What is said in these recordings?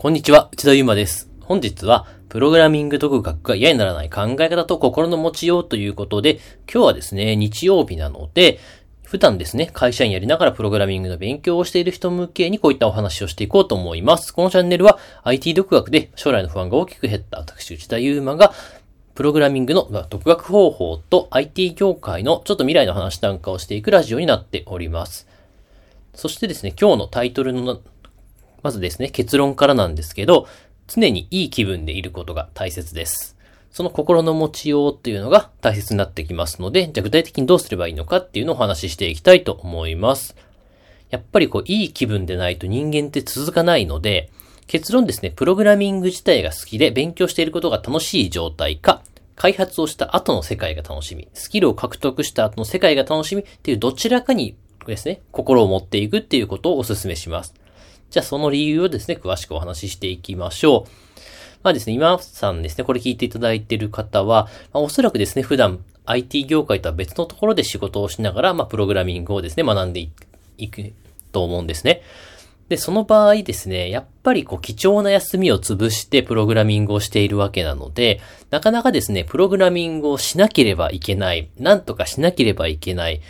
こんにちは、内田祐馬です。本日は、プログラミング独学が嫌にならない考え方と心の持ちようということで、今日はですね、日曜日なので、普段ですね、会社員やりながらプログラミングの勉強をしている人向けにこういったお話をしていこうと思います。このチャンネルは IT 独学で将来の不安が大きく減った私、内田祐馬が、プログラミングの独学方法と IT 業界のちょっと未来の話なんかをしていくラジオになっております。そしてですね、今日のタイトルのまずですね、結論からなんですけど、常にいい気分でいることが大切です。その心の持ちようっていうのが大切になってきますので、じゃあ具体的にどうすればいいのかっていうのをお話ししていきたいと思います。やっぱりこう、いい気分でないと人間って続かないので、結論ですね、プログラミング自体が好きで勉強していることが楽しい状態か、開発をした後の世界が楽しみ、スキルを獲得した後の世界が楽しみっていうどちらかにですね、心を持っていくっていうことをお勧めします。じゃあその理由をですね、詳しくお話ししていきましょう。まあですね、今さんですね、これ聞いていただいている方は、まあ、おそらくですね、普段 IT 業界とは別のところで仕事をしながら、まあ、プログラミングをですね、学んでいくと思うんですね。で、その場合ですね、やっぱりこう貴重な休みを潰してプログラミングをしているわけなので、なかなかですね、プログラミングをしなければいけない、なんとかしなければいけない、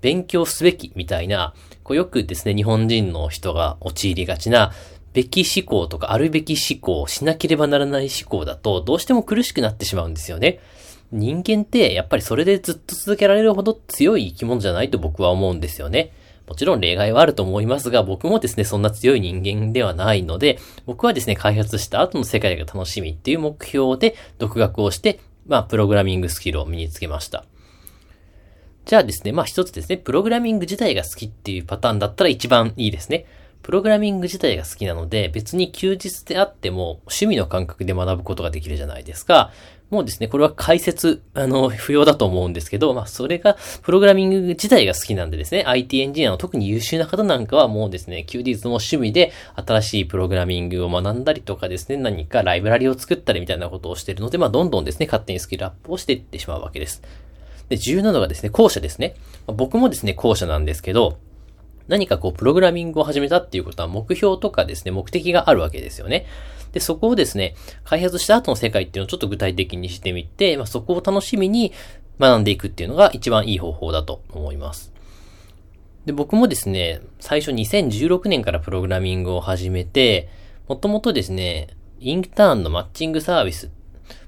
勉強すべきみたいな、こうよくですね、日本人の人が陥りがちな、べき思考とかあるべき思考、しなければならない思考だと、どうしても苦しくなってしまうんですよね。人間って、やっぱりそれでずっと続けられるほど強い生き物じゃないと僕は思うんですよね。もちろん例外はあると思いますが、僕もですね、そんな強い人間ではないので、僕はですね、開発した後の世界が楽しみっていう目標で独学をして、まあ、プログラミングスキルを身につけました。じゃあですね、まあ一つですね、プログラミング自体が好きっていうパターンだったら一番いいですね。プログラミング自体が好きなので、別に休日であっても趣味の感覚で学ぶことができるじゃないですか。もうですね、これは解説、あの、不要だと思うんですけど、まあそれが、プログラミング自体が好きなんでですね、IT エンジニアの特に優秀な方なんかはもうですね、休日も趣味で新しいプログラミングを学んだりとかですね、何かライブラリを作ったりみたいなことをしているので、まあどんどんですね、勝手にスキルアップをしていってしまうわけです。で、重要なのがですね、後者ですね。僕もですね、後者なんですけど、何かこう、プログラミングを始めたっていうことは目標とかですね、目的があるわけですよね。で、そこをですね、開発した後の世界っていうのをちょっと具体的にしてみて、まあ、そこを楽しみに学んでいくっていうのが一番いい方法だと思います。で、僕もですね、最初2016年からプログラミングを始めて、もともとですね、インターンのマッチングサービス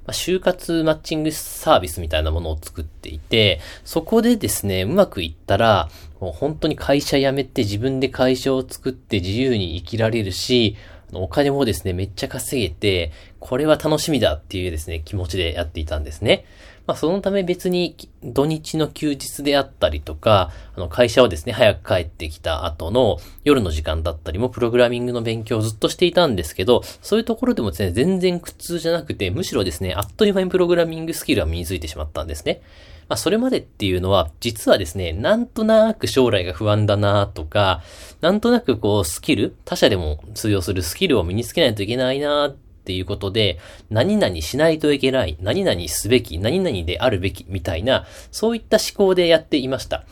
まあ、就活マッチングサービスみたいなものを作っていて、そこでですね、うまくいったら、もう本当に会社辞めて自分で会社を作って自由に生きられるし、お金もですね、めっちゃ稼げて、これは楽しみだっていうですね、気持ちでやっていたんですね。まあ、そのため別に土日の休日であったりとか、あの会社をですね、早く帰ってきた後の夜の時間だったりもプログラミングの勉強をずっとしていたんですけど、そういうところでもですね、全然苦痛じゃなくて、むしろですね、あっという間にプログラミングスキルは身についてしまったんですね。まあ、それまでっていうのは、実はですね、なんとなく将来が不安だなとか、なんとなくこう、スキル、他者でも通用するスキルを身につけないといけないなっていうことで、何々しないといけない、何々すべき、何々であるべき、みたいな、そういった思考でやっていました。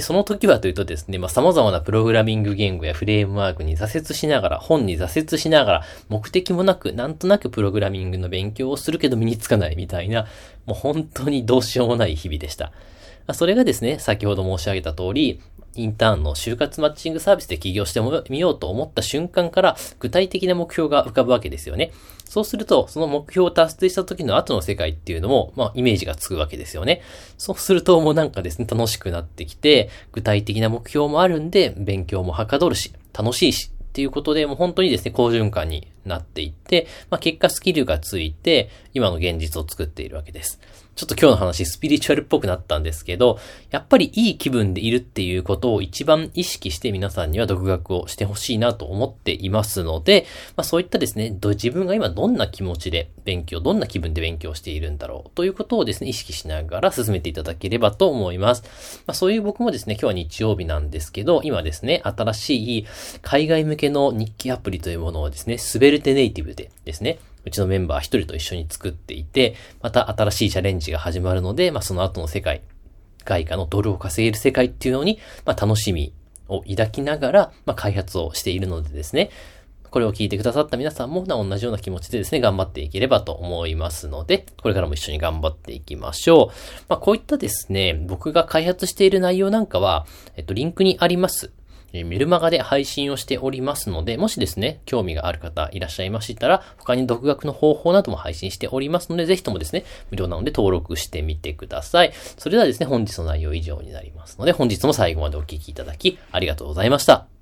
その時はというとですね、まあ、様々なプログラミング言語やフレームワークに挫折しながら、本に挫折しながら、目的もなく、なんとなくプログラミングの勉強をするけど身につかないみたいな、もう本当にどうしようもない日々でした。それがですね、先ほど申し上げた通り、インターンの就活マッチングサービスで起業してみようと思った瞬間から具体的な目標が浮かぶわけですよね。そうすると、その目標を達成した時の後の世界っていうのも、まあ、イメージがつくわけですよね。そうすると、もうなんかですね、楽しくなってきて、具体的な目標もあるんで、勉強もはかどるし、楽しいし、っていうことで、もう本当にですね、好循環になっていって、まあ、結果スキルがついて、今の現実を作っているわけです。ちょっと今日の話、スピリチュアルっぽくなったんですけど、やっぱりいい気分でいるっていうことを一番意識して皆さんには独学をしてほしいなと思っていますので、まあそういったですね、自分が今どんな気持ちで勉強、どんな気分で勉強しているんだろうということをですね、意識しながら進めていただければと思います。まあそういう僕もですね、今日は日曜日なんですけど、今ですね、新しい海外向けの日記アプリというものをですね、スベルテネイティブでですね、うちのメンバー一人と一緒に作っていて、また新しいチャレンジが始まるので、まあその後の世界、外貨のドルを稼げる世界っていうのに、まあ楽しみを抱きながら、まあ開発をしているのでですね、これを聞いてくださった皆さんも同じような気持ちでですね、頑張っていければと思いますので、これからも一緒に頑張っていきましょう。まあ、こういったですね、僕が開発している内容なんかは、えっと、リンクにあります。えメルマガで配信をしておりますので、もしですね、興味がある方いらっしゃいましたら、他に独学の方法なども配信しておりますので、ぜひともですね、無料なので登録してみてください。それではですね、本日の内容以上になりますので、本日も最後までお聴きいただき、ありがとうございました。